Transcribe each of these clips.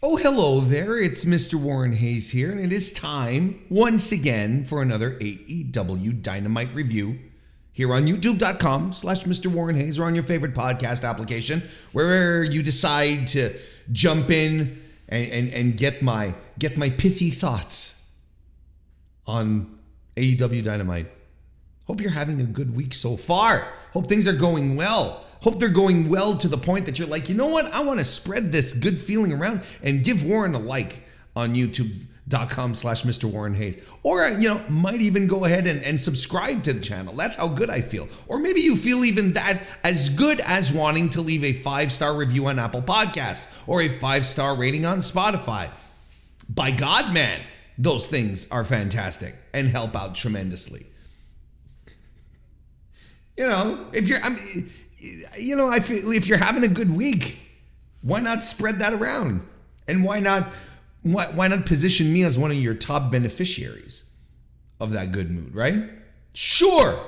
Oh, hello there. It's Mr. Warren Hayes here, and it is time once again for another AEW Dynamite review here on youtube.com slash Mr. Warren Hayes or on your favorite podcast application, wherever you decide to jump in and, and, and get my get my pithy thoughts on AEW Dynamite. Hope you're having a good week so far. Hope things are going well. Hope they're going well to the point that you're like, you know what? I want to spread this good feeling around and give Warren a like on youtube.com slash Mr. Warren Hayes. Or, you know, might even go ahead and, and subscribe to the channel. That's how good I feel. Or maybe you feel even that as good as wanting to leave a five-star review on Apple Podcasts or a five-star rating on Spotify. By God, man, those things are fantastic and help out tremendously. You know, if you're, I mean, you know, I feel if you're having a good week, why not spread that around? And why not why, why not position me as one of your top beneficiaries of that good mood, right? Sure.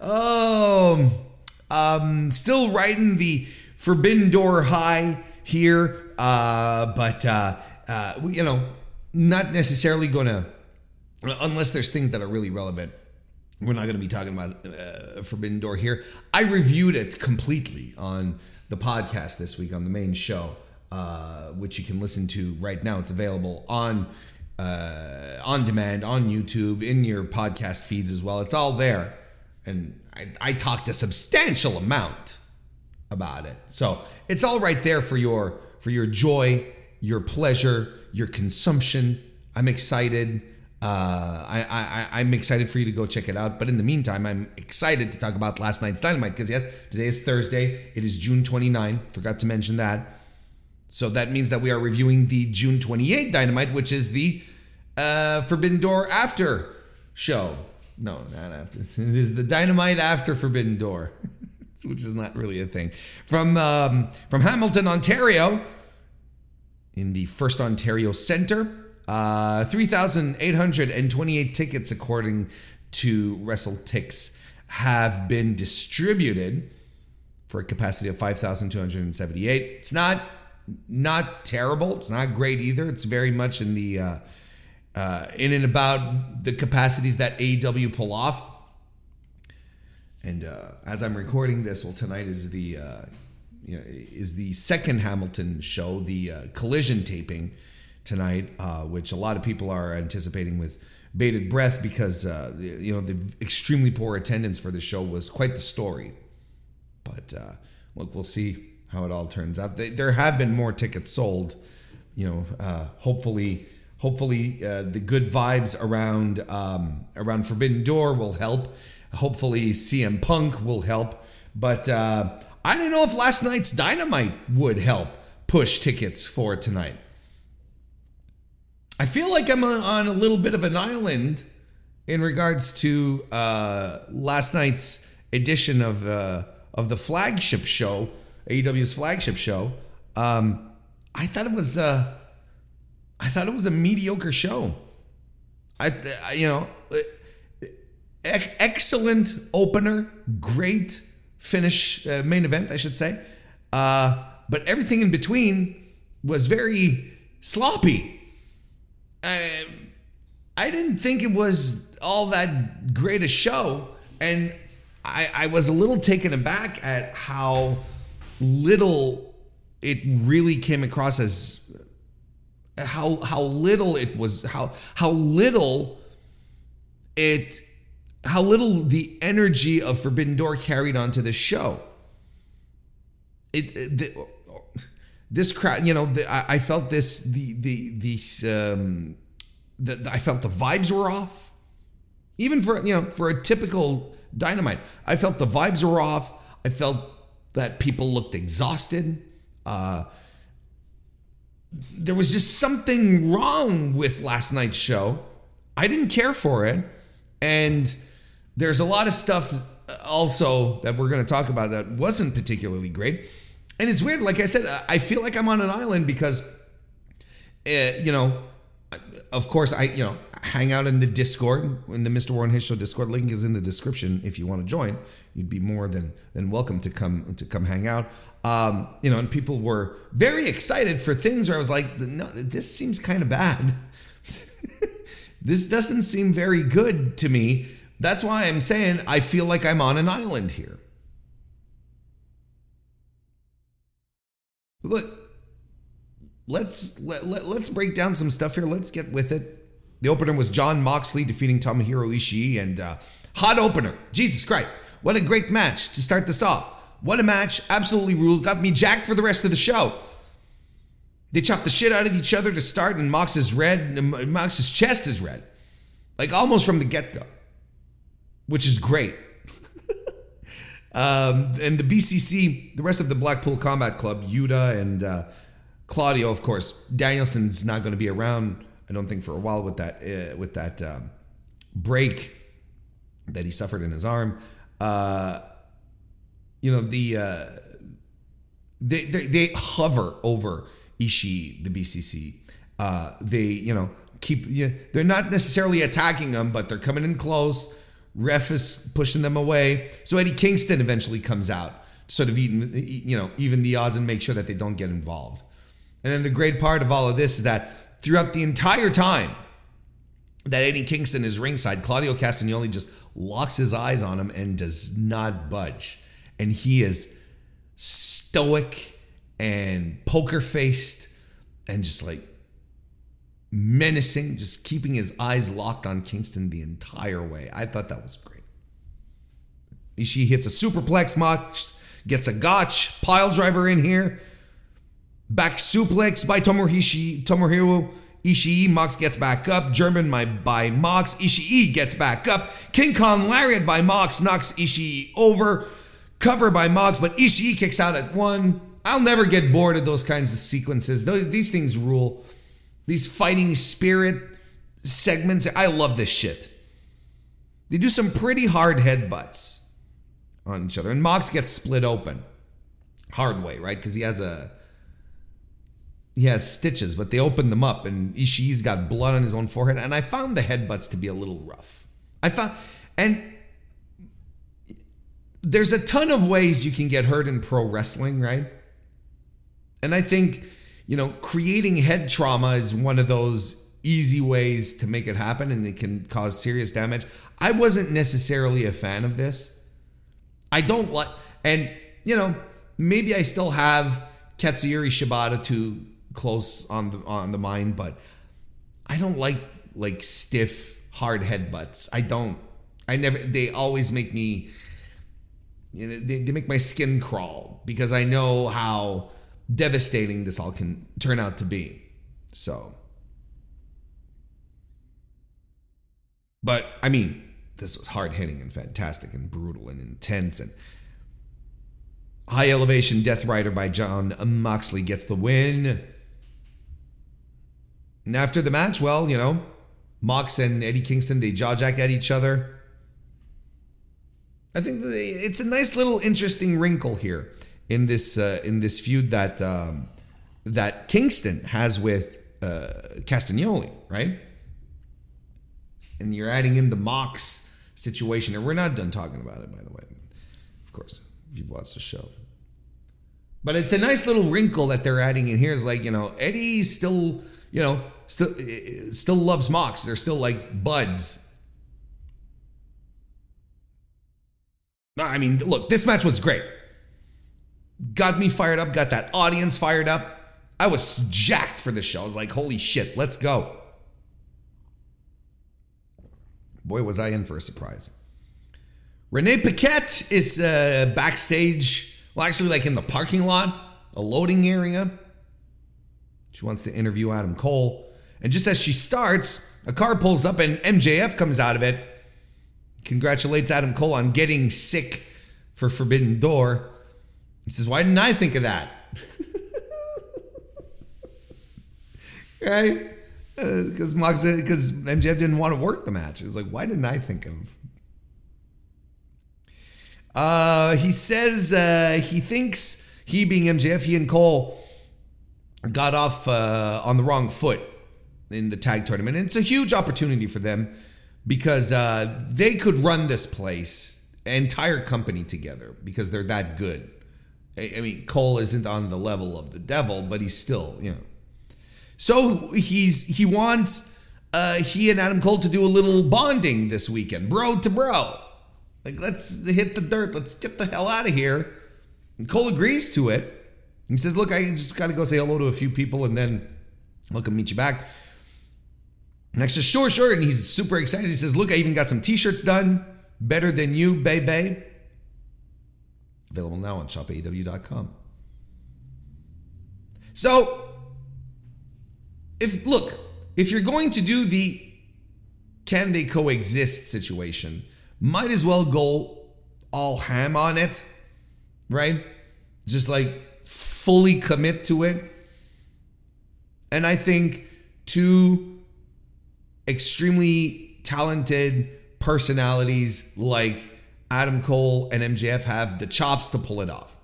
Um, still riding the Forbidden Door high here, uh, but uh, uh, you know, not necessarily to, unless there's things that are really relevant we're not going to be talking about uh, Forbidden Door here. I reviewed it completely on the podcast this week on the main show, uh, which you can listen to right now. It's available on uh, on demand on YouTube in your podcast feeds as well. It's all there, and I, I talked a substantial amount about it, so it's all right there for your for your joy, your pleasure, your consumption. I'm excited. Uh, I, I, I'm excited for you to go check it out. But in the meantime, I'm excited to talk about last night's Dynamite because, yes, today is Thursday. It is June 29. Forgot to mention that. So that means that we are reviewing the June 28 Dynamite, which is the uh, Forbidden Door after show. No, not after. It is the Dynamite after Forbidden Door, which is not really a thing. From um, from Hamilton, Ontario, in the First Ontario Centre. Uh, 3,828 tickets, according to WrestleTix, have been distributed for a capacity of 5,278. It's not not terrible. It's not great either. It's very much in the uh, uh, in and about the capacities that AEW pull off. And uh, as I'm recording this, well, tonight is the uh, you know, is the second Hamilton show, the uh, Collision taping tonight, uh, which a lot of people are anticipating with bated breath because uh, you know the extremely poor attendance for the show was quite the story. But uh, look, we'll see how it all turns out. There have been more tickets sold. You know, uh, hopefully, hopefully uh, the good vibes around um, around Forbidden Door will help. Hopefully, CM Punk will help. But uh, I don't know if last night's Dynamite would help push tickets for tonight. I feel like I'm on a little bit of an island in regards to uh, last night's edition of uh, of the flagship show, AEW's flagship show. Um, I thought it was uh, I thought it was a mediocre show. I, I you know, excellent opener, great finish, uh, main event, I should say. Uh, but everything in between was very sloppy. I, I didn't think it was all that great a show. And I, I was a little taken aback at how little it really came across as how how little it was how how little it how little the energy of Forbidden Door carried onto the show. It, the, this crowd, you know, the, I, I, felt this, the, the, the, um, the, the, I felt the vibes were off. Even for, you know, for a typical dynamite, I felt the vibes were off. I felt that people looked exhausted. Uh, there was just something wrong with last night's show. I didn't care for it. And there's a lot of stuff also that we're going to talk about that wasn't particularly great and it's weird. Like I said, I feel like I'm on an island because, uh, you know, of course I you know hang out in the Discord in the Mr. Warren Hayes Show Discord. Link is in the description if you want to join. You'd be more than than welcome to come to come hang out. Um, you know, and people were very excited for things where I was like, no, this seems kind of bad. this doesn't seem very good to me. That's why I'm saying I feel like I'm on an island here. Look, let's let, let, let's break down some stuff here. Let's get with it. The opener was Jon Moxley defeating Tomohiro Ishii and uh, hot opener. Jesus Christ. What a great match to start this off. What a match. Absolutely ruled. Got me jacked for the rest of the show. They chop the shit out of each other to start, and Mox is red. Mox's chest is red. Like almost from the get go, which is great. Um, and the BCC, the rest of the Blackpool Combat Club, Yuta and uh, Claudio, of course. Danielson's not going to be around, I don't think, for a while with that uh, with that um, break that he suffered in his arm. Uh, you know the uh, they, they they hover over Ishii, the BCC. Uh, they you know keep you they're not necessarily attacking them, but they're coming in close. Ref is pushing them away. So Eddie Kingston eventually comes out, sort of even you know even the odds and make sure that they don't get involved. And then the great part of all of this is that throughout the entire time that Eddie Kingston is ringside, Claudio Castagnoli just locks his eyes on him and does not budge and he is stoic and poker faced and just like menacing, just keeping his eyes locked on Kingston the entire way. I thought that was great. Ishii hits a superplex, Mox gets a gotch, pile driver in here. Back suplex by Tomohiro, Tomohiro Ishii. Mox gets back up. German by, by Mox. Ishii gets back up. King Kong Lariat by Mox knocks Ishii over cover by Mox, but Ishii kicks out at one. I'll never get bored of those kinds of sequences. These things rule. These fighting spirit segments. I love this shit. They do some pretty hard headbutts on each other, and Mox gets split open. Hard way, right? Because he has a he has stitches, but they open them up, and Ishii's got blood on his own forehead. And I found the headbutts to be a little rough. I found, and there's a ton of ways you can get hurt in pro wrestling, right? And I think, you know, creating head trauma is one of those easy ways to make it happen and it can cause serious damage. I wasn't necessarily a fan of this. I don't like, and, you know, maybe I still have Katsuyori Shibata too close on the on the mind, but I don't like like stiff, hard headbutts. I don't. I never. They always make me you know, they, they make my skin crawl because I know how devastating this all can turn out to be. So, but I mean, this was hard hitting and fantastic and brutal and intense and high elevation Death Rider by Jon Moxley gets the win. And after the match, well, you know, Mox and Eddie Kingston they jaw jack at each other. I think it's a nice little interesting wrinkle here in this uh, in this feud that um, that Kingston has with uh, Castagnoli, right? And you're adding in the Mox situation, and we're not done talking about it, by the way. Of course, if you've watched the show. But it's a nice little wrinkle that they're adding in here. Is like you know Eddie still you know still still loves Mox. They're still like buds I mean, look, this match was great. Got me fired up, got that audience fired up. I was jacked for this show. I was like, holy shit, let's go. Boy, was I in for a surprise. Renee Paquette is uh, backstage, well, actually, like in the parking lot, a loading area. She wants to interview Adam Cole. And just as she starts, a car pulls up and MJF comes out of it congratulates Adam Cole on getting sick for Forbidden Door. He says, Why didn't I think of that? right? Because uh, because MJF didn't want to work the match. It's like, why didn't I think of? Uh, he says uh, he thinks he being MJF, he and Cole got off uh, on the wrong foot in the tag tournament, and it's a huge opportunity for them because uh, they could run this place, entire company together, because they're that good. I, mean, Cole isn't on the level of the devil, but he's still, you know. So he's he wants uh, he and Adam Cole to do a little bonding this weekend, bro to bro. Like, let's hit the dirt. Let's get the hell out of here. And Cole agrees to it. He says, Look, I just got to go say hello to a few people and then look, I'll meet you back. Next says, Sure, sure. And he's super excited. He says, Look, I even got some t shirts done. Better than you, baby. Available now on shopaew.com. So, if, look, if you're going to do the can they coexist situation, might as well go all ham on it, right? Just like fully commit to it. And I think two extremely talented personalities like Adam Cole and MJF have the chops to pull it off.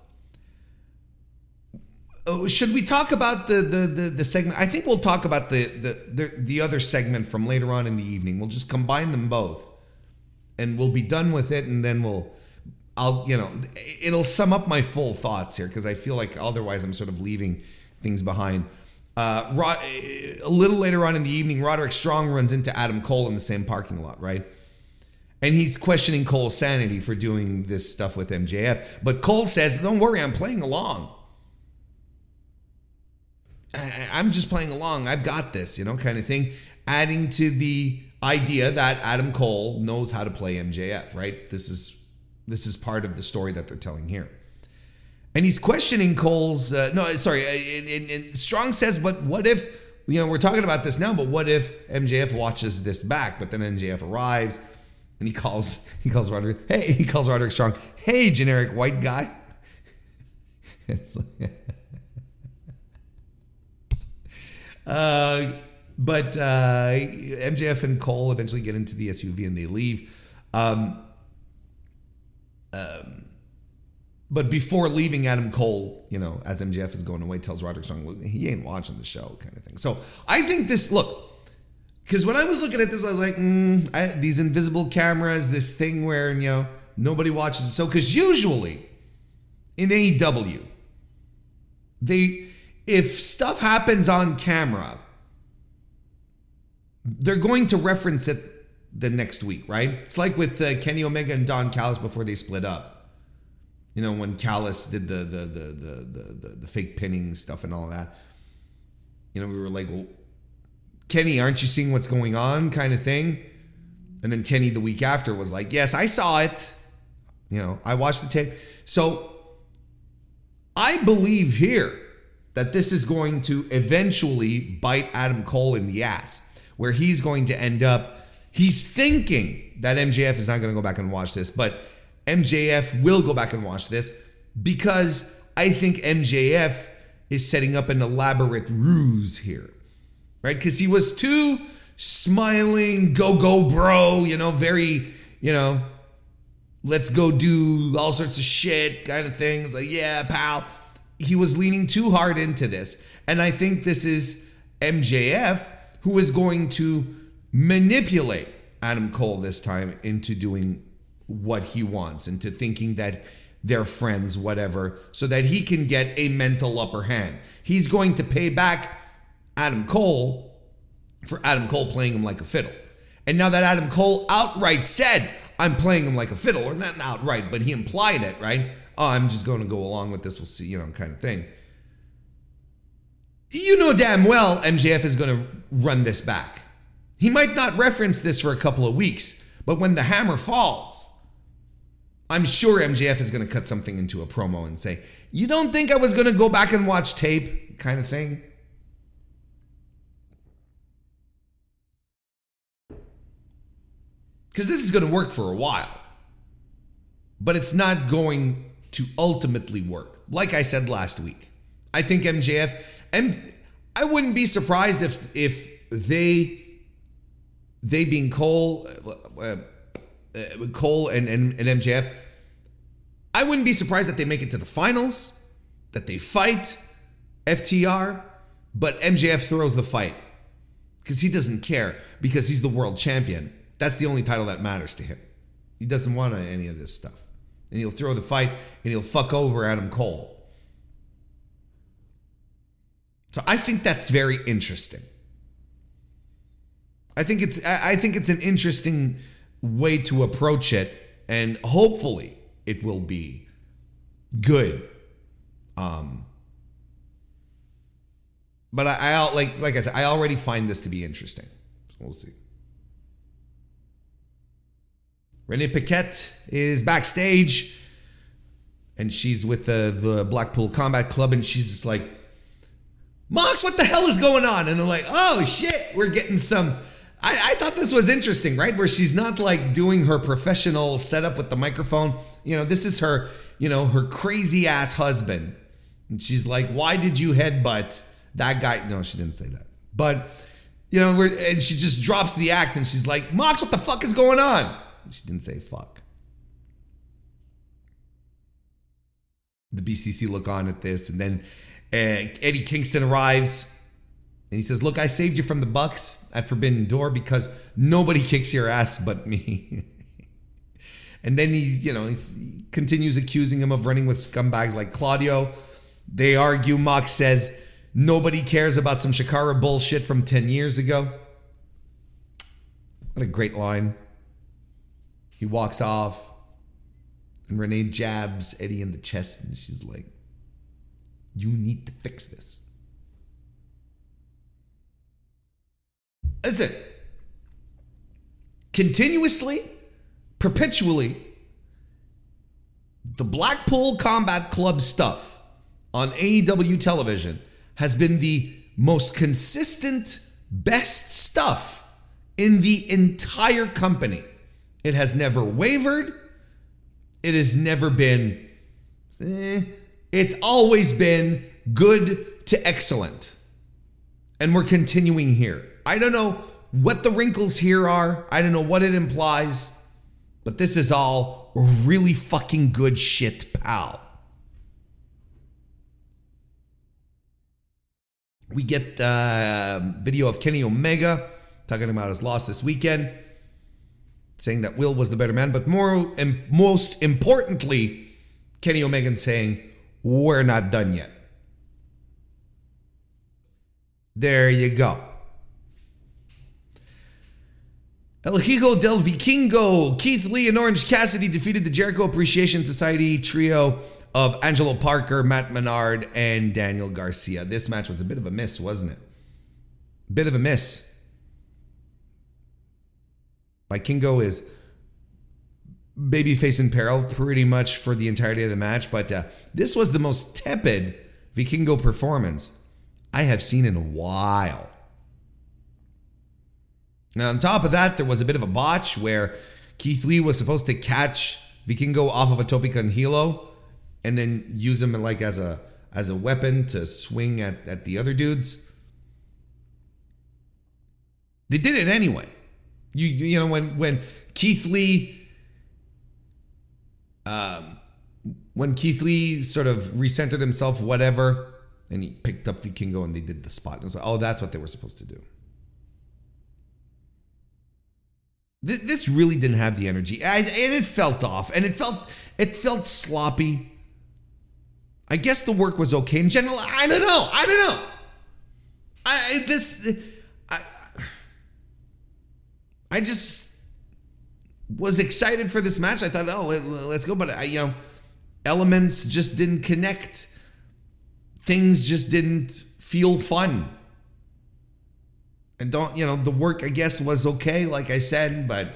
Oh, should we talk about the, the the the, segment? I think we'll talk about the, the the the other segment from later on in the evening. We'll just combine them both, and we'll be done with it, and then we'll. I'll you know it'll sum up my full thoughts here because I feel like otherwise I'm sort of leaving things behind. Uh, Rod, a little later on in the evening, Roderick Strong runs into Adam Cole in the same parking lot, right? And he's questioning Cole's sanity for doing this stuff with MJF. But Cole says, Don't worry, I'm playing along. I'm just playing along. I've got this, you know, kind of thing. Adding to the idea that Adam Cole knows how to play MJF, right? This is this is part of the story that they're telling here. And he's questioning Cole's. Uh, no, sorry. Uh, and, and, and Strong says, "But what if you know we're talking about this now? But what if MJF watches this back? But then MJF arrives, and he calls he calls Roderick. Hey, he calls Roderick Strong. Hey, generic white guy. uh, but uh, MJF and Cole eventually get into the SUV and they leave. Um, um, but before leaving, Adam Cole, you know, as MJF is going away, tells Roderick Strong, he ain't watching the show, kind of thing. So I think this, look, because when I was looking at this, I was like, mm, I, these invisible cameras, this thing where, you know, nobody watches it. So, because usually in AEW, they, if stuff happens on camera, they're going to reference it the next week, right? It's like with uh, Kenny Omega and Don Callis before they split up. You know, when Callis did the the, the the the the the fake pinning stuff and all that. You know, we were like, well, Kenny, aren't you seeing what's going on? Kind of thing. And then Kenny the week after was like, yes, I saw it. You know, I watched the tape. So I believe here that this is going to eventually bite Adam Cole in the ass, where he's going to end up, he's thinking that MJF is not going to go back and watch this, but MJF will go back and watch this because I think MJF is setting up an elaborate ruse here right? Because he was too smiling, go, go, bro, you know, very, you know, let's go do all sorts of shit kind of things. Like, yeah, pal. He was leaning too hard into this. And I think this is MJF who is going to manipulate Adam Cole this time into doing what he wants, into thinking that they're friends, whatever, so that he can get a mental upper hand. He's going to pay back Adam Cole for Adam Cole playing him like a fiddle. And now that Adam Cole outright said, I'm playing him like a fiddle, or not outright, but he implied it, right? Oh, I'm just going to go along with this, we'll see, you know, kind of thing. You know damn well MJF is going to run this back. He might not reference this for a couple of weeks, but when the hammer falls, I'm sure MJF is going to cut something into a promo and say, You don't think I was going to go back and watch tape, kind of thing? Because this is going to work for a while, but it's not going to ultimately work. Like I said last week, I think MJF, and I wouldn't be surprised if if they they being Cole, uh, uh, Cole and, and and MJF, I wouldn't be surprised that they make it to the finals, that they fight FTR, but MJF throws the fight because he doesn't care because he's the world champion that's the only title that matters to him. He doesn't want any of this stuff. And he'll throw the fight and he'll fuck over Adam Cole. So I think that's very interesting. I think it's I think it's an interesting way to approach it, and hopefully it will be good. Um, but I, I like like I said, I already find this to be interesting. So we'll see. Renee Paquette is backstage, and she's with the the Blackpool Combat Club, and she's just like, "Mox, what the hell is going on?" And I'm like, "Oh shit, we're getting some." I, I thought this was interesting, right? Where she's not like doing her professional setup with the microphone. You know, this is her, you know, her crazy ass husband. And she's like, why did you headbutt that guy? No, she didn't say that. But, you know, and she just drops the act and she's like, Mox, what the fuck is going on? She didn't say fuck. The BCC look on at this, and then uh, Eddie Kingston arrives and he says, Look, I saved you from the Bucks at Forbidden Door because nobody kicks your ass but me. and then he, you know, he continues accusing him of running with scumbags like Claudio. They argue. Mox says, Nobody cares about some Chikara bullshit from 10 years ago. What a great line. He walks off, and Renee jabs Eddie in the chest, and she's like, You need to fix this. Is it continuously, perpetually, the Blackpool Combat Club stuff on AEW television has been the most consistent, best stuff in the entire company. It has never wavered. It has never been, eh, it's always been good to excellent. And we're continuing here. I don't know what the wrinkles here are. I don't know what it implies. But this is all really fucking good shit, pal. We get uh, video of Kenny Omega talking about his loss this weekend, saying that Will was the better man. But more and most importantly, Kenny Omega saying, We're not done yet. There you go. El Hijo del Vikingo, Keith Lee and Orange Cassidy defeated the Jericho Appreciation Society trio of Angelo Parker, Matt Menard, and Daniel Garcia. This match was a bit of a miss, wasn't it? Bit of a miss. Vikingo is babyface in peril pretty much for the entirety of the match, but uh, this was the most tepid Vikingo performance I have seen in a while. Now, on top of that, there was a bit of a botch where Keith Lee was supposed to catch Vikingo off of a Tope con Hilo and then use him like as a as a weapon to swing at, at the other dudes. They did it anyway. You you know when when Keith Lee um when Keith Lee sort of recentered himself, whatever, and he picked up Vikingo and they did the spot. And it was like, oh, that's what they were supposed to do. this really didn't have the energy, and it felt off, and it felt it felt sloppy. I guess the work was okay in general. I don't know. I don't know. I this I just was excited for this match. I thought, oh, let's go, but I, you know, elements just didn't connect. Things just didn't feel fun and don't you know the work I guess was okay, like I said, but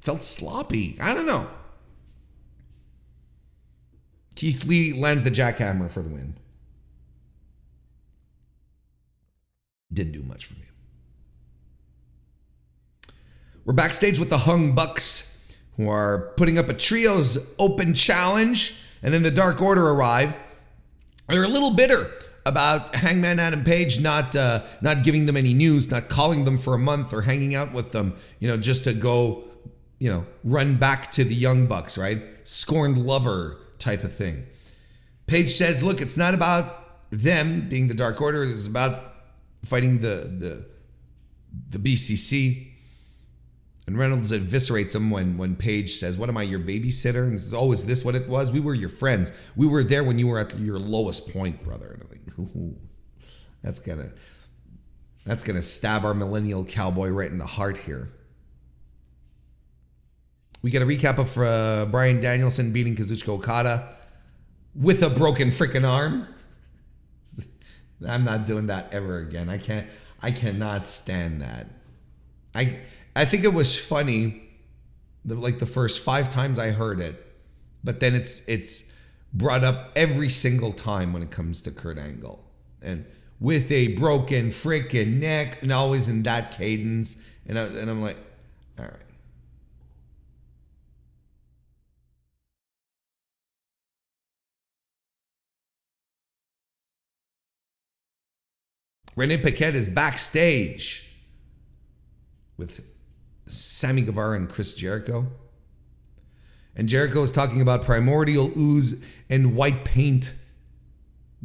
felt sloppy. I don't know. Keith Lee lands the jackhammer for the win. Didn't do much for me. We're backstage with the Young Bucks, who are putting up a trios open challenge, and then the Dark Order arrive. They're a little bitter about Hangman Adam Page not uh, not giving them any news, not calling them for a month or hanging out with them, you know, just to go, you know, run back to the Young Bucks, right? Scorned lover type of thing. Page says, "Look, it's not about them being the Dark Order. It's about fighting the the the BCC." And Reynolds eviscerates him when when Page says, "What am I, your babysitter?" And says, "Oh, is this what it was? We were your friends. We were there when you were at your lowest point, brother." And I'm like, Ooh. That's gonna that's gonna stab our millennial cowboy right in the heart here. We get a recap of uh, Bryan Danielson beating Kazuchika Okada with a broken freaking arm. I'm not doing that ever again. I can't. I cannot stand that. I I think it was funny, the, like the first five times I heard it, but then it's it's brought up every single time when it comes to Kurt Angle and with a broken freaking neck and always in that cadence and I, and I'm like, all right. Renee Paquette is backstage with Sammy Guevara and Chris Jericho. And Jericho is talking about primordial ooze and white paint.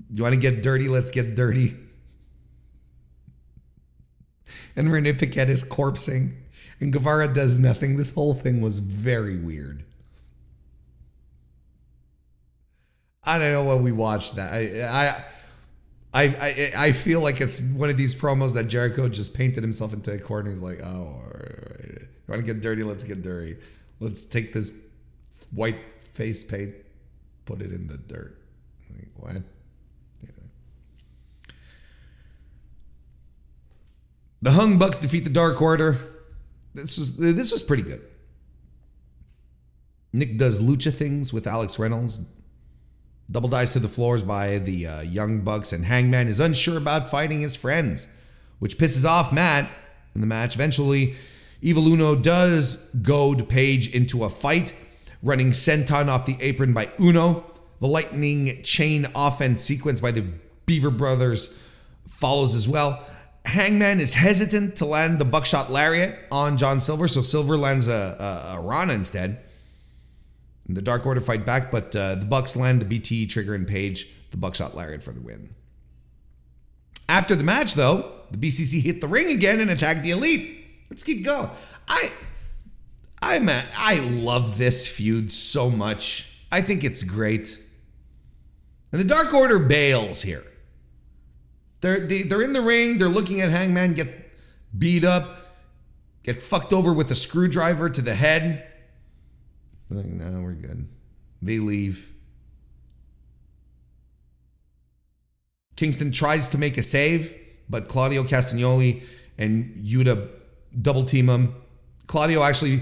You want to get dirty? Let's get dirty. And Renee Paquette is corpsing, and Guevara does nothing. This whole thing was very weird. I don't know when we watched that. I, I I, I feel like it's one of these promos that Jericho just painted himself into a corner. He's like, oh. You want to get dirty? Let's get dirty. Let's take this white face paint, put it in the dirt. Like, what? Know. The Young Bucks defeat the Dark Order. This was this was pretty good. Nick does lucha things with Alex Reynolds. Double dives to the floors by the uh, Young Bucks, and Hangman is unsure about fighting his friends, which pisses off Matt in the match. Eventually, Evil Uno does goad Page into a fight, running Senton off the apron by Uno. The lightning chain offense sequence by the Beaver Brothers follows as well. Hangman is hesitant to land the buckshot lariat on John Silver, so Silver lands a, a, a Rana instead. The Dark Order fight back, but uh, the Bucks land the BTE trigger and Page the buckshot lariat for the win. After the match, though, the BCC hit the ring again and attacked the Elite. Let's keep going. I, I'm I love this feud so much. I think it's great. And the Dark Order bails here. They're they, they're in the ring. They're looking at Hangman get beat up, get fucked over with a screwdriver to the head. They're like, no, we're good. They leave. Kingston tries to make a save, but Claudio Castagnoli and Yuta double team him. Claudio actually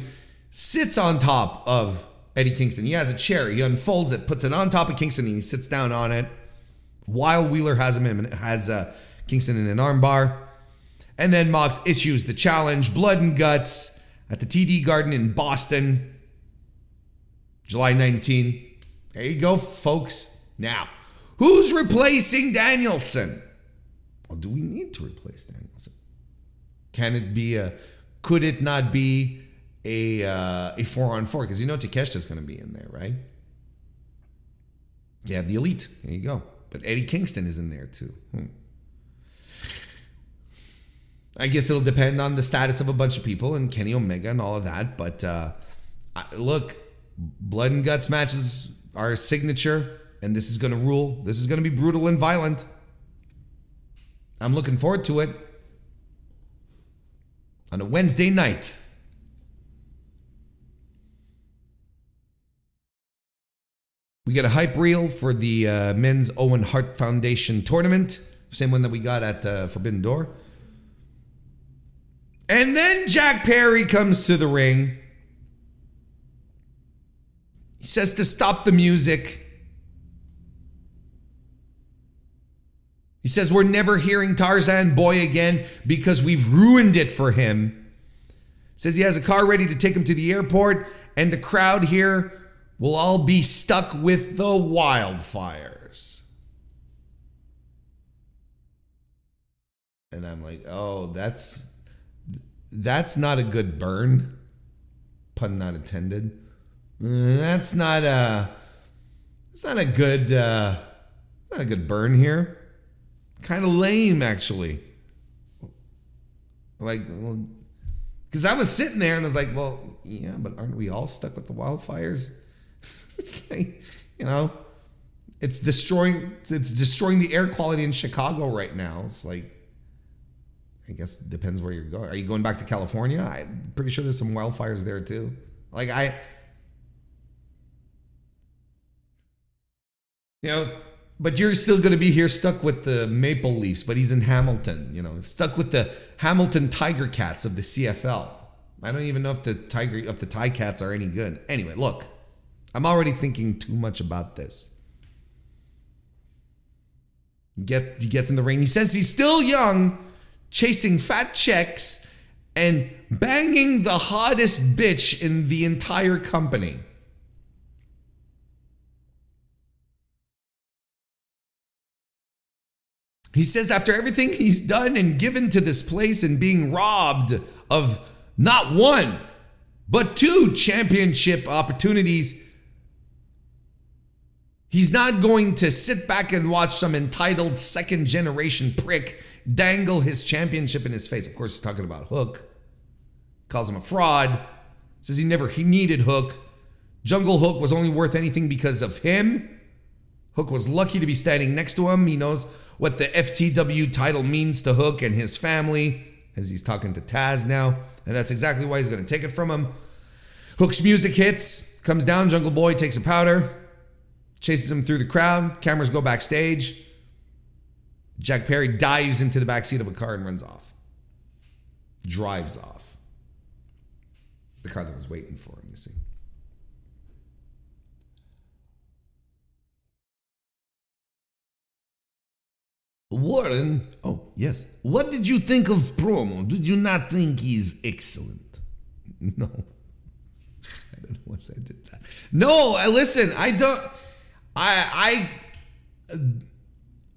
sits on top of Eddie Kingston. He has a chair. He unfolds it, puts it on top of Kingston, and he sits down on it. While Wheeler has him in, has uh, Kingston in an armbar. And then Mox issues the challenge, blood and guts, at the TD Garden in Boston. July 19. There you go, folks. Now, who's replacing Danielson? Well, do we need to replace Danielson? Can it be a? Could it not be a uh, a four on four? Because you know Takeshita's going to be in there, right? Yeah, the elite. There you go. But Eddie Kingston is in there too. Hmm. I guess it'll depend on the status of a bunch of people and Kenny Omega and all of that. But uh, I, look, blood and guts matches are signature, and this is going to rule. This is going to be brutal and violent. I'm looking forward to it. On a Wednesday night. We get a hype reel for the uh, men's Owen Hart Foundation tournament, same one that we got at uh, Forbidden Door. And then Jack Perry comes to the ring he says to stop the music. He says we're never hearing Tarzan Boy again because we've ruined it for him. Says he has a car ready to take him to the airport, and the crowd here will all be stuck with the wildfires. And I'm like, oh, that's that's not a good burn. Pun not intended. That's not a. that's not a good. Uh, not a good burn here. Kind of lame, actually. Like, well, because I was sitting there and I was like, well, yeah, but aren't we all stuck with the wildfires? it's like, you know, It's destroying it's destroying the air quality in Chicago right now. It's like I guess it depends where you're going. Are you going back to California? I'm pretty sure there's some wildfires there too. Like I you know, but you're still going to be here stuck with the Maple Leafs, but he's in Hamilton, you know, stuck with the Hamilton Tiger Cats of the CFL. I don't even know if the Tiger if the Ti-Cats are any good. Anyway, look. I'm already thinking too much about this. Get he gets in the ring. He says he's still young, chasing fat checks and banging the hottest bitch in the entire company. He says after everything he's done and given to this place and being robbed of not one, but two championship opportunities, he's not going to sit back and watch some entitled second generation prick dangle his championship in his face. Of course, he's talking about Hook. Calls him a fraud. Says he never he needed Hook. Jungle Hook was only worth anything because of him. Hook was lucky to be standing next to him. He knows what the FTW title means to Hook and his family, as he's talking to Taz now. And that's exactly why he's going to take it from him. Hook's music hits, comes down, Jungle Boy takes a powder, chases him through the crowd. Cameras go backstage. Jack Perry dives into the backseat of a car and runs off. Drives off. The car that was waiting for him, you see. Warren, oh, yes. What did you think of promo? Did you not think he's excellent? No. I don't know why I did that. No, I listen, I don't I I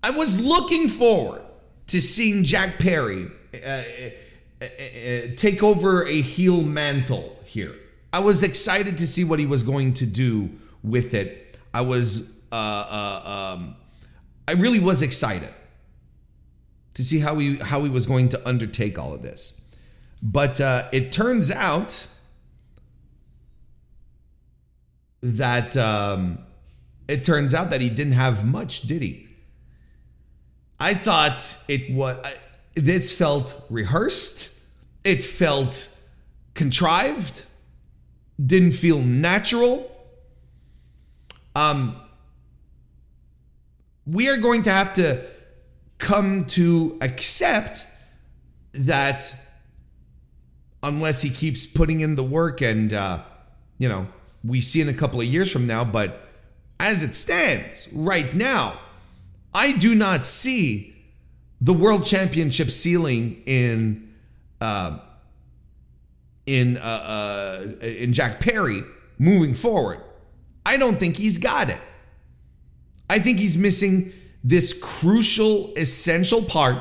I was looking forward to seeing Jack Perry uh, uh, uh, take over a heel mantle here. I was excited to see what he was going to do with it. I was uh, uh um I really was excited to see how he how he was going to undertake all of this. But uh, it turns out that um, it turns out that he didn't have much, did he? I thought it was. This felt rehearsed. It felt contrived. Didn't feel natural. Um, we are going to have to come to accept that unless he keeps putting in the work and uh, you know we see in a couple of years from now but as it stands right now i do not see the world championship ceiling in uh, in uh, uh, in jack perry moving forward. I don't think he's got it. I think he's missing this crucial, essential part,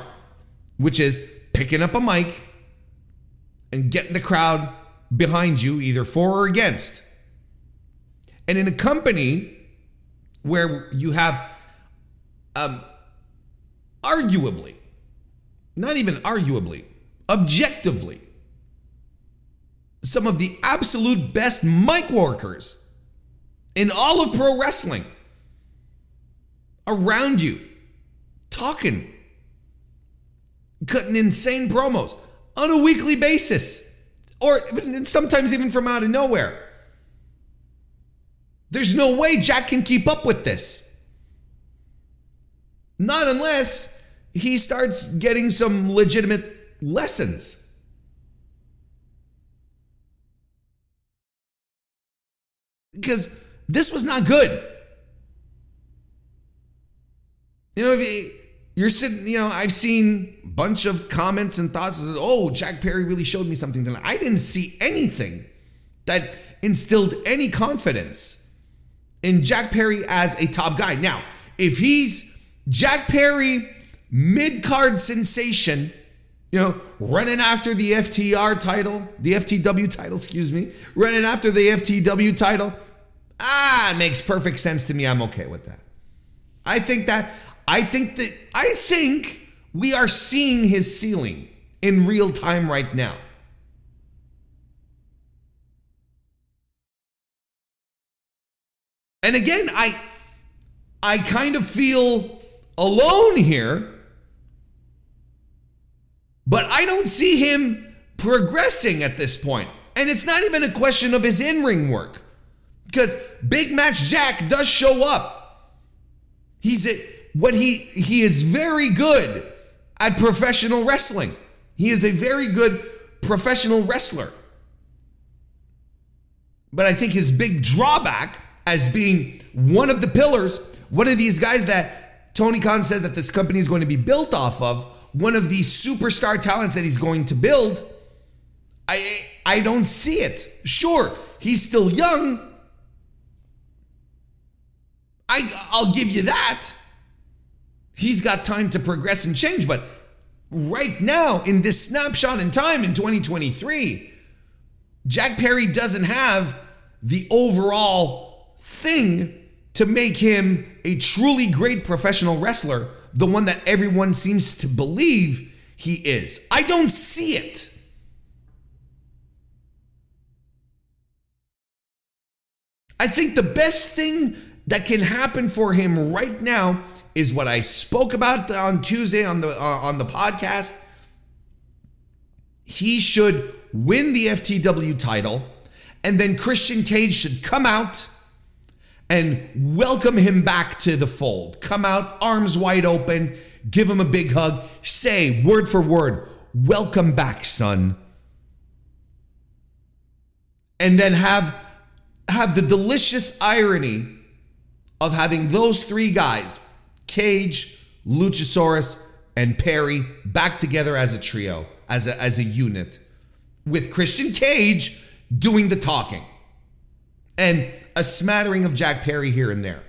which is picking up a mic and getting the crowd behind you, either for or against. And in a company where you have, um, arguably, not even arguably, objectively, some of the absolute best mic workers in all of pro wrestling around you, talking, cutting insane promos on a weekly basis, or sometimes even from out of nowhere. There's no way Jack can keep up with this. Not unless he starts getting some legitimate lessons. Because this was not good. You know, if you're sitting, you know, I've seen a bunch of comments and thoughts. That, oh, Jack Perry really showed me something tonight. I didn't see anything that instilled any confidence in Jack Perry as a top guy. Now, if he's Jack Perry, mid card sensation, you know, running after the FTR title, the FTW title, excuse me, running after the FTW title, ah, makes perfect sense to me. I'm okay with that. I think that I think that I think we are seeing his ceiling in real time right now. And again, I I kind of feel alone here. But I don't see him progressing at this point. And it's not even a question of his in ring work. Because Big Match Jack does show up. He's a, what he he is very good at professional wrestling. He is a very good professional wrestler. But I think his big drawback as being one of the pillars, one of these guys that Tony Khan says that this company is going to be built off of, one of these superstar talents that he's going to build, I I don't see it. Sure, he's still young. I I'll give you that. He's got time to progress and change, but right now in this snapshot in time in 2023, Jack Perry doesn't have the overall thing to make him a truly great professional wrestler, the one that everyone seems to believe he is. I don't see it. I think the best thing that can happen for him right now is what I spoke about on Tuesday on the uh, on the podcast. He should win the FTW title and then Christian Cage should come out and welcome him back to the fold. Come out arms wide open, give him a big hug, say word for word, "Welcome back, son." And then have have the delicious irony of having those three guys, Cage, Luchasaurus, and Perry, back together as a trio, as a, as a unit, with Christian Cage doing the talking and a smattering of Jack Perry here and there.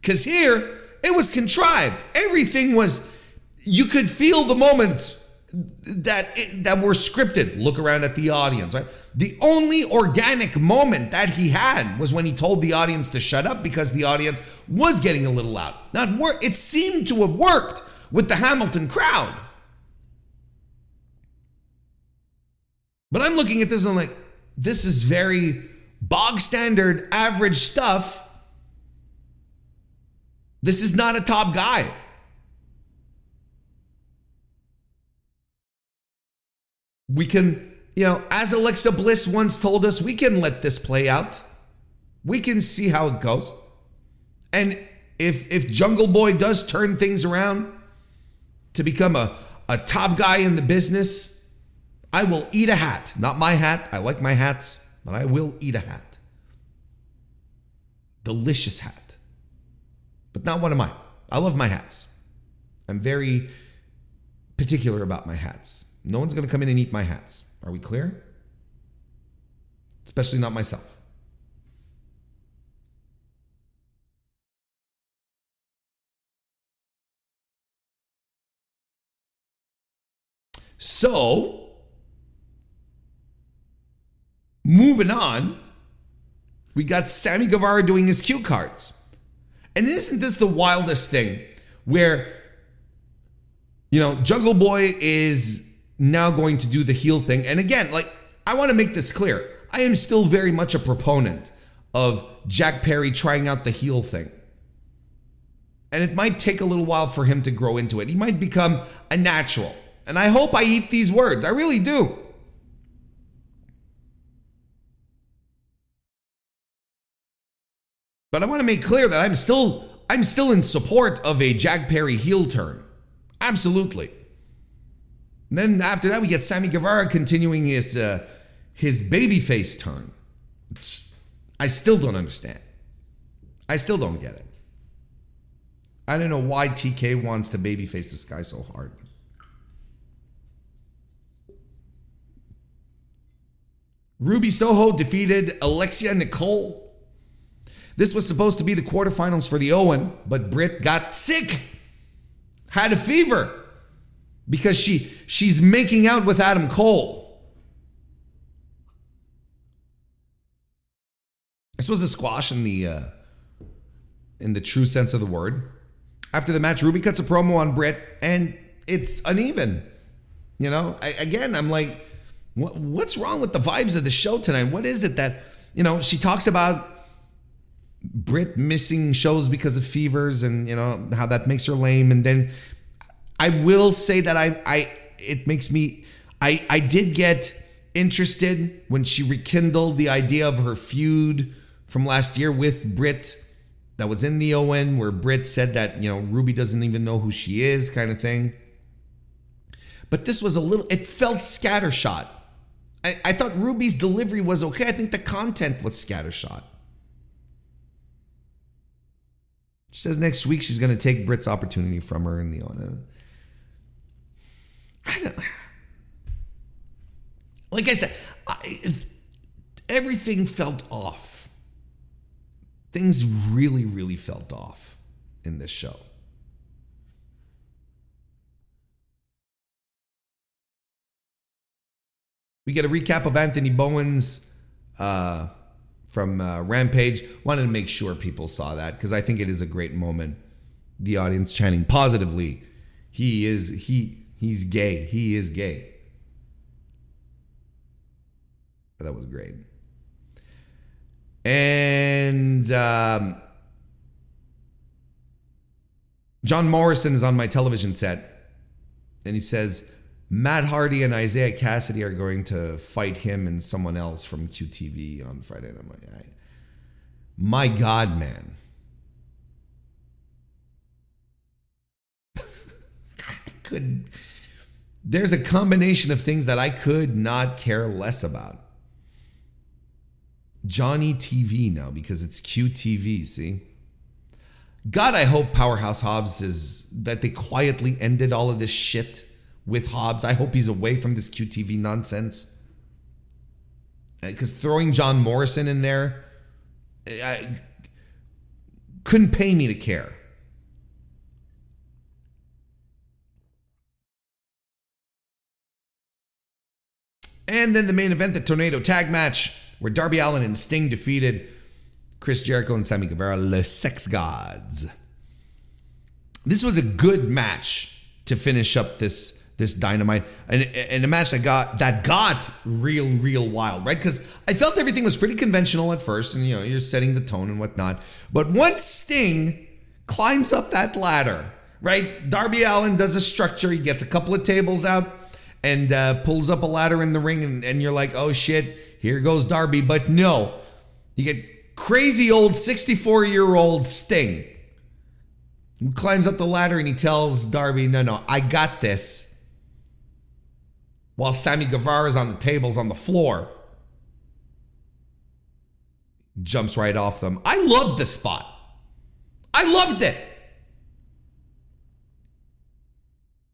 Because here, it was contrived. Everything was, you could feel the moments that that were scripted. Look around at the audience, right? The only organic moment that he had was when he told the audience to shut up because the audience was getting a little loud. Not work. It seemed to have worked with the Hamilton crowd. But I'm looking at this and I'm like, this is very bog standard, average stuff. This is not a top guy. We can, you know, as Alexa Bliss once told us, we can let this play out. We can see how it goes. And if if Jungle Boy does turn things around to become a, a top guy in the business, I will eat a hat. Not my hat. I like my hats, but I will eat a hat. Delicious hat. But not one of mine. I love my hats. I'm very particular about my hats. No one's going to come in and eat my hats. Are we clear? Especially not myself. So, moving on, we got Sammy Guevara doing his cue cards. And isn't this the wildest thing where, you know, Jungle Boy is now going to do the heel thing. And again, like, I want to make this clear. I am still very much a proponent of Jack Perry trying out the heel thing. And it might take a little while for him to grow into it. He might become a natural. And I hope I eat these words. I really do. But I want to make clear that I'm still I'm still in support of a Jack Perry heel turn. Absolutely. Then after that, we get Sammy Guevara continuing his uh, his babyface turn. I still don't understand. I still don't get it. I don't know why TK wants to babyface this guy so hard. Ruby Soho defeated Alexia Nicole. This was supposed to be the quarterfinals for the Owen, but Britt got sick, had a fever because she she's making out with Adam Cole. This was a squash in the uh, in the true sense of the word. After the match, Ruby cuts a promo on Britt, and it's uneven. You know, I, again, I'm like, what, what's wrong with the vibes of the show tonight? What is it that you know? She talks about Britt missing shows because of fevers and you know how that makes her lame. And then I will say that I I it makes me I I did get interested when she rekindled the idea of her feud from last year with Britt that was in the Owen where Britt said that, you know, Ruby doesn't even know who she is kind of thing. But this was a little it felt scattershot. I, I thought Ruby's delivery was okay. I think the content was scattershot. She says next week she's going to take Britt's opportunity from her in the Owen. I don't like I said, I, everything felt off. Things really, really felt off in this show. We get a recap of Anthony Bowens uh, from uh, Rampage. Wanted to make sure people saw that because I think it is a great moment. The audience chanting positively. He is he he's gay. He is gay. That was great. And um, John Morrison is on my television set, and he says Matt Hardy and Isiah Kassidy are going to fight him and someone else from QTV on Friday. And I'm like, my God, man. Could there's a combination of things that I could not care less about. Johnny TV now because it's QTV, see? God, I hope Powerhouse Hobbs is that they quietly ended all of this shit with Hobbs. I hope he's away from this QTV nonsense. Because uh, throwing John Morrison in there I couldn't pay me to care. And then the main event, the Tornado Tag Match where Darby Allin and Sting defeated Chris Jericho and Sammy Guevara, Le Sex Gods. This was a good match to finish up this this dynamite. And, and a match that got that got real real wild right? Because i felt everything was pretty conventional at first and you know you're setting the tone and whatnot. But once sting climbs up that ladder right darby Allin does a structure he gets a couple of tables out and uh, pulls up a ladder in the ring and, and you're like oh shit here goes Darby. But no, you get crazy old 64 year old Sting who climbs up the ladder and he tells Darby, no, no, I got this. While Sammy Guevara is on the tables on the floor. Jumps right off them. I loved the spot. I loved it.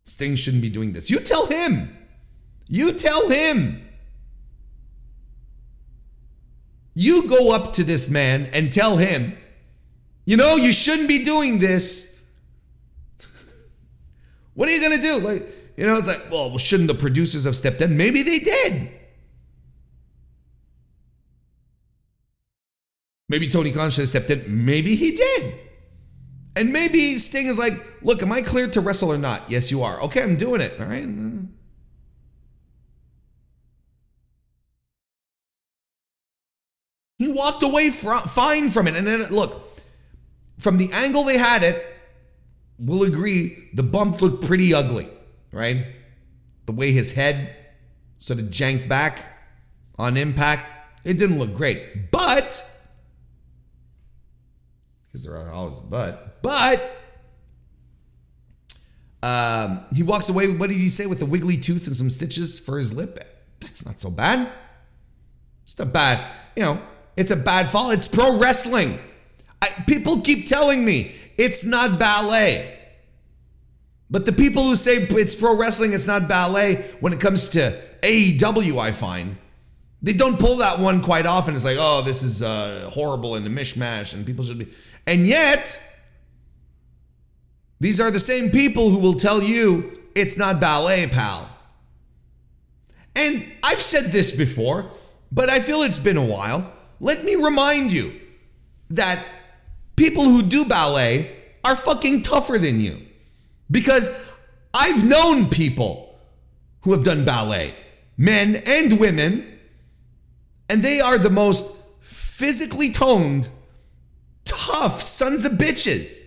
Sting shouldn't be doing this. You tell him. You tell him. You go up to this man and tell him, you know, you shouldn't be doing this. what are you going to do? Like, you know, it's like, well, shouldn't the producers have stepped in? Maybe they did. Maybe Tony Khan should have stepped in. Maybe he did. And maybe Sting is like, look, am I cleared to wrestle or not? Yes, you are. Okay, I'm doing it. All right. He walked away fine from it. And then, look, from the angle they had it, we'll agree the bump looked pretty ugly, right? The way his head sort of janked back on impact, it didn't look great. But, because there are always but, but, um, he walks away. What did he say with a wiggly tooth and some stitches for his lip? That's not so bad. It's not bad. You know, it's a bad fall. It's pro wrestling. I, people keep telling me it's not ballet. But the people who say it's pro wrestling, it's not ballet, when it comes to AEW, I find, they don't pull that one quite often. It's like, oh, this is uh, horrible and a mishmash, and people should be. And yet, these are the same people who will tell you it's not ballet, pal. And I've said this before, but I feel it's been a while. Let me remind you that people who do ballet are fucking tougher than you. Because I've known people who have done ballet, men and women, and they are the most physically toned tough sons of bitches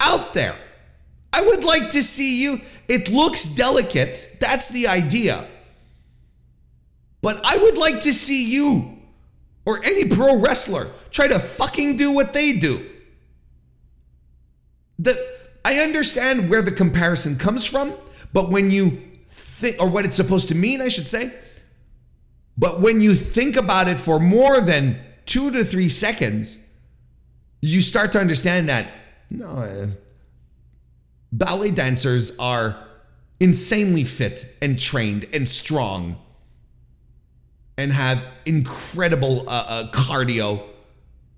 out there. I would like to see you. It looks delicate. That's the idea. But I would like to see you or any pro wrestler try to fucking do what they do. The I understand where the comparison comes from, but when you think or what it's supposed to mean, I should say, but when you think about it for more than 2 to 3 seconds, you start to understand that no, uh, ballet dancers are insanely fit and trained and strong and have incredible uh, uh, cardio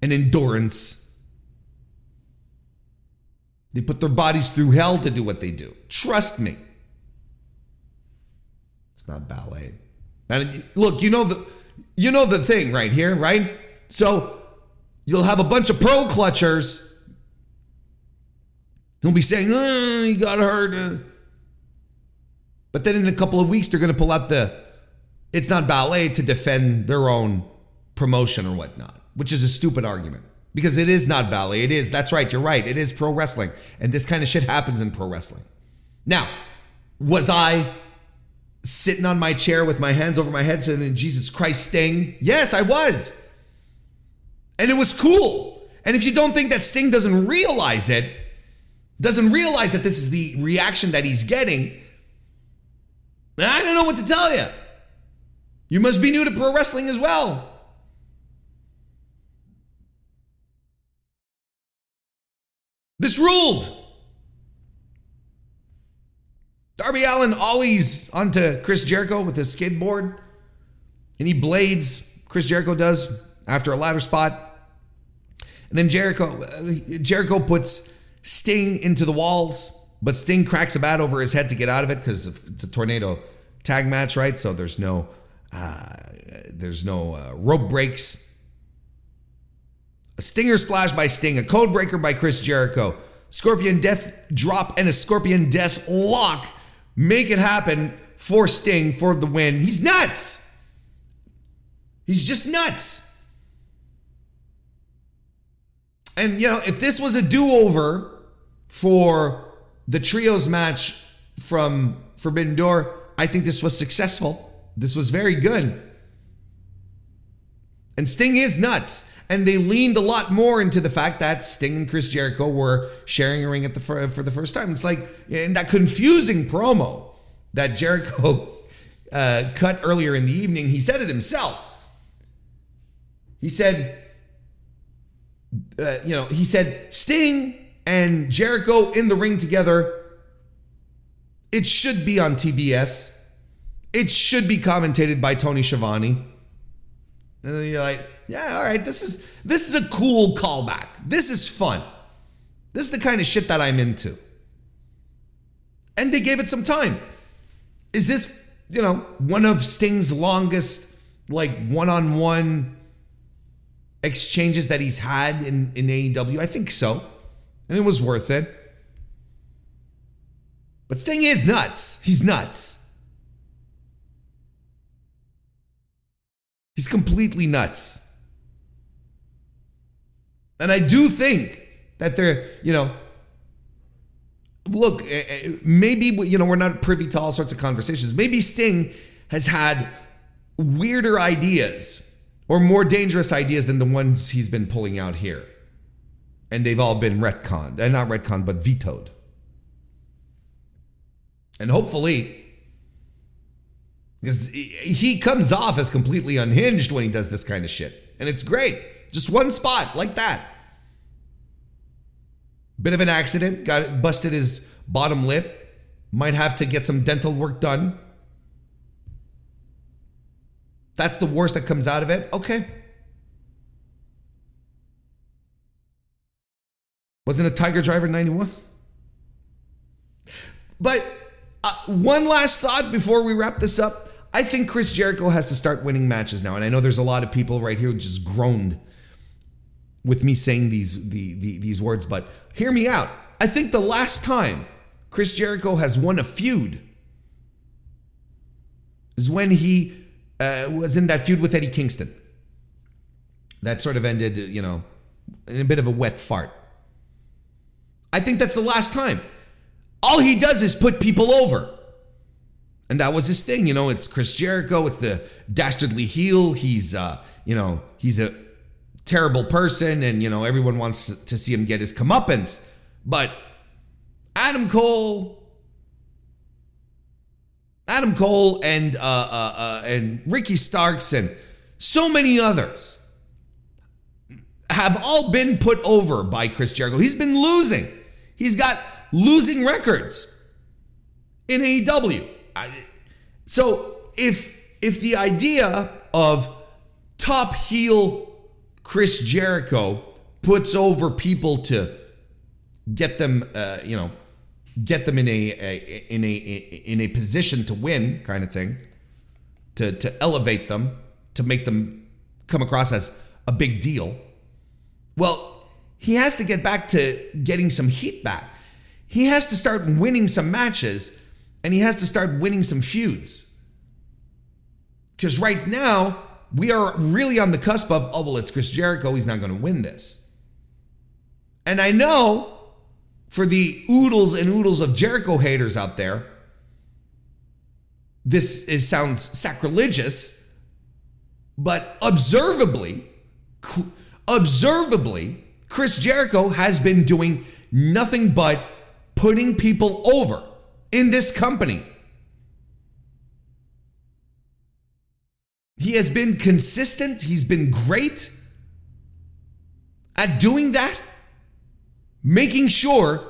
and endurance. They put their bodies through hell to do what they do. Trust me. It's not ballet. And look, you know the you know the thing right here, right? So you'll have a bunch of pearl clutchers. He'll be saying, oh, he got hurt. But then in a couple of weeks, they're going to pull out the it's not ballet to defend their own promotion or whatnot, which is a stupid argument because it is not ballet. It is, that's right, you're right. It is pro wrestling. And this kind of shit happens in pro wrestling. Now, was I sitting on my chair with my hands over my head saying, Jesus Christ, Sting? Yes, I was. And it was cool. And if you don't think that Sting doesn't realize it, doesn't realize that this is the reaction that he's getting, I don't know what to tell you. You must be new to pro wrestling as well. This ruled. Darby Allin ollies onto Chris Jericho with his skateboard. And he blades, Chris Jericho does, after a ladder spot. And then Jericho Jericho puts Sting into the walls, but Sting cracks a bat over his head to get out of it because it's a tornado tag match, right? So there's no uh, there's no uh, rope breaks. A stinger splash by Sting, a code breaker by Chris Jericho, Scorpion Death drop, and a Scorpion Death lock make it happen for Sting for the win. He's nuts. He's just nuts. And, you know, if this was a do over for the trios match from Forbidden Door, I think this was successful. This was very good. And Sting is nuts. And they leaned a lot more into the fact that Sting and Chris Jericho were sharing a ring at the for, for the first time. It's like in that confusing promo that Jericho uh, cut earlier in the evening. He said it himself. He said, uh, you know, he said Sting and Jericho in the ring together. It should be on TBS. It should be commentated by Tony Schiavone. And you're like, yeah, all right, this is this is a cool callback. This is fun. This is the kind of shit that I'm into. And they gave it some time. Is this, you know, one of Sting's longest like one-on-one exchanges that he's had in, in AEW? I think so. And it was worth it. But Sting is nuts. He's nuts. He's completely nuts. And I do think that they're, you know, look, eh, eh, maybe, you know, we're not privy to all sorts of conversations. Maybe Sting has had weirder ideas or more dangerous ideas than the ones he's been pulling out here. And they've all been retconned, and uh, not retconned, but vetoed. And hopefully, because he comes off as completely unhinged when he does this kind of shit. And it's great. Just one spot like that. Bit of an accident, got busted his bottom lip. Might have to get some dental work done. That's the worst that comes out of it. Okay. Wasn't a Tiger Driver 91? But uh, one last thought before we wrap this up. I think Chris Jericho has to start winning matches now. And I know there's a lot of people right here who just groaned with me saying these the, the, these words, but hear me out. I think the last time Chris Jericho has won a feud is when he uh, was in that feud with Eddie Kingston. That sort of ended, you know, in a bit of a wet fart. I think that's the last time. All he does is put people over. And that was his thing, you know. It's Chris Jericho. It's the dastardly heel. He's, uh, you know, he's a terrible person, and you know everyone wants to see him get his comeuppance. But Adam Cole, Adam Cole, and uh, uh, uh, and Ricky Starks, and so many others have all been put over by Chris Jericho. He's been losing. He's got losing records in AEW. So if if the idea of top heel Chris Jericho puts over people to get them, uh, you know, get them in a, a, in a in a position to win, kind of thing, to to elevate them, to make them come across as a big deal. Well, he has to get back to getting some heat back. He has to start winning some matches and he has to start winning some feuds. Because right now, we are really on the cusp of, oh, well, it's Chris Jericho. He's not going to win this. And I know for the oodles and oodles of Jericho haters out there, this is, sounds sacrilegious, but observably, observably, Chris Jericho has been doing nothing but putting people over in this company. He has been consistent, he's been great at doing that, making sure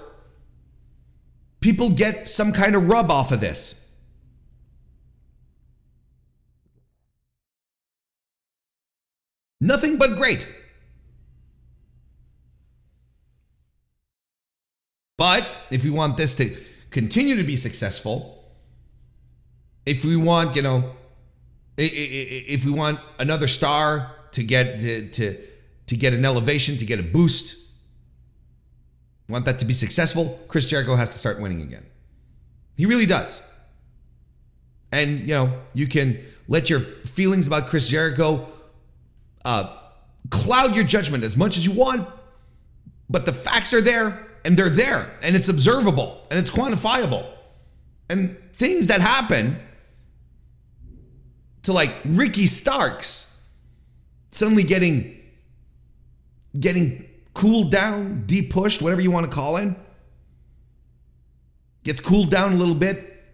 people get some kind of rub off of this. Nothing but great. But if we want this to continue to be successful, if we want, you know, if we want another star to get to, to, to get an elevation, to get a boost, want that to be successful, Chris Jericho has to start winning again. He really does. And you know, you can let your feelings about Chris Jericho uh, cloud your judgment as much as you want, but the facts are there and they're there and it's observable and it's quantifiable. And things that happen to like Ricky Starks suddenly getting getting cooled down, depushed, whatever you want to call it. Gets cooled down a little bit.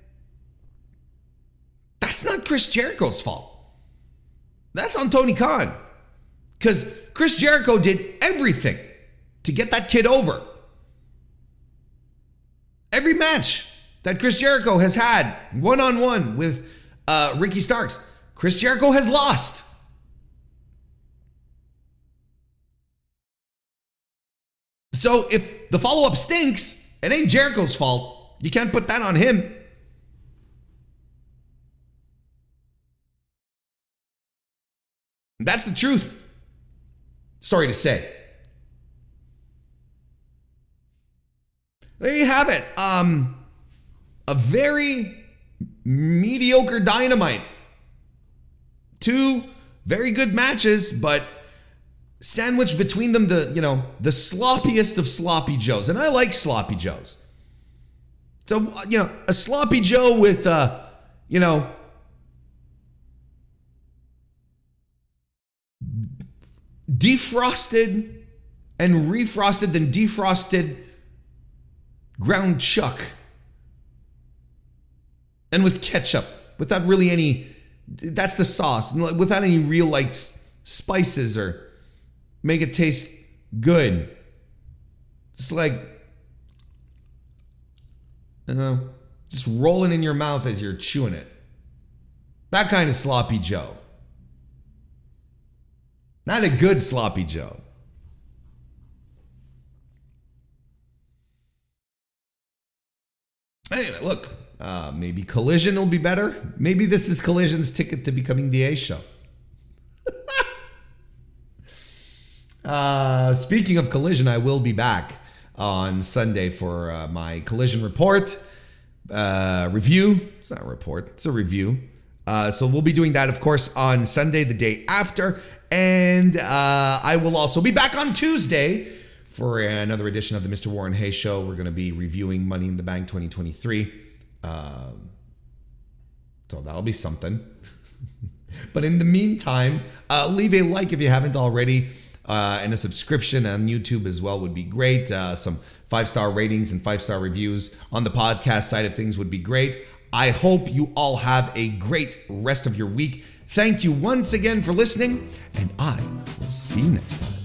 That's not Chris Jericho's fault. That's on Tony Khan. Because Chris Jericho did everything to get that kid over. Every match that Chris Jericho has had one on one with uh, Ricky Starks, Chris Jericho has lost. So if the follow up stinks, it ain't Jericho's fault. You can't put that on him. That's the truth. Sorry to say. there you have it. Um, a very mediocre dynamite. Two very good matches, but sandwiched between them the, you know, the sloppiest of sloppy joes. And I like sloppy joes. So, you know, a sloppy joe with uh, you know, defrosted and refrosted then defrosted ground chuck, and with ketchup, without really any. That's the sauce, without any real like spices or make it taste good. Just like, you know, just rolling in your mouth as you're chewing it. That kind of sloppy Joe. Not a good sloppy Joe. Anyway, look, uh, maybe Collision will be better. Maybe this is Collision's ticket to becoming the A show. Uh, speaking of Collision, I will be back on Sunday for uh, my Collision report uh, review. It's not a report, it's a review. Uh, so we'll be doing that, of course, on Sunday, the day after. And uh, I will also be back on Tuesday for another edition of the Mr. Warren Hayes Show. We're going to be reviewing Money in the Bank 2023. Um, so that'll be something. but in the meantime, uh, leave a like if you haven't already. Uh, and a subscription on YouTube as well would be great. Uh, some five star ratings and five star reviews on the podcast side of things would be great. I hope you all have a great rest of your week. Thank you once again for listening, and I will see you next time.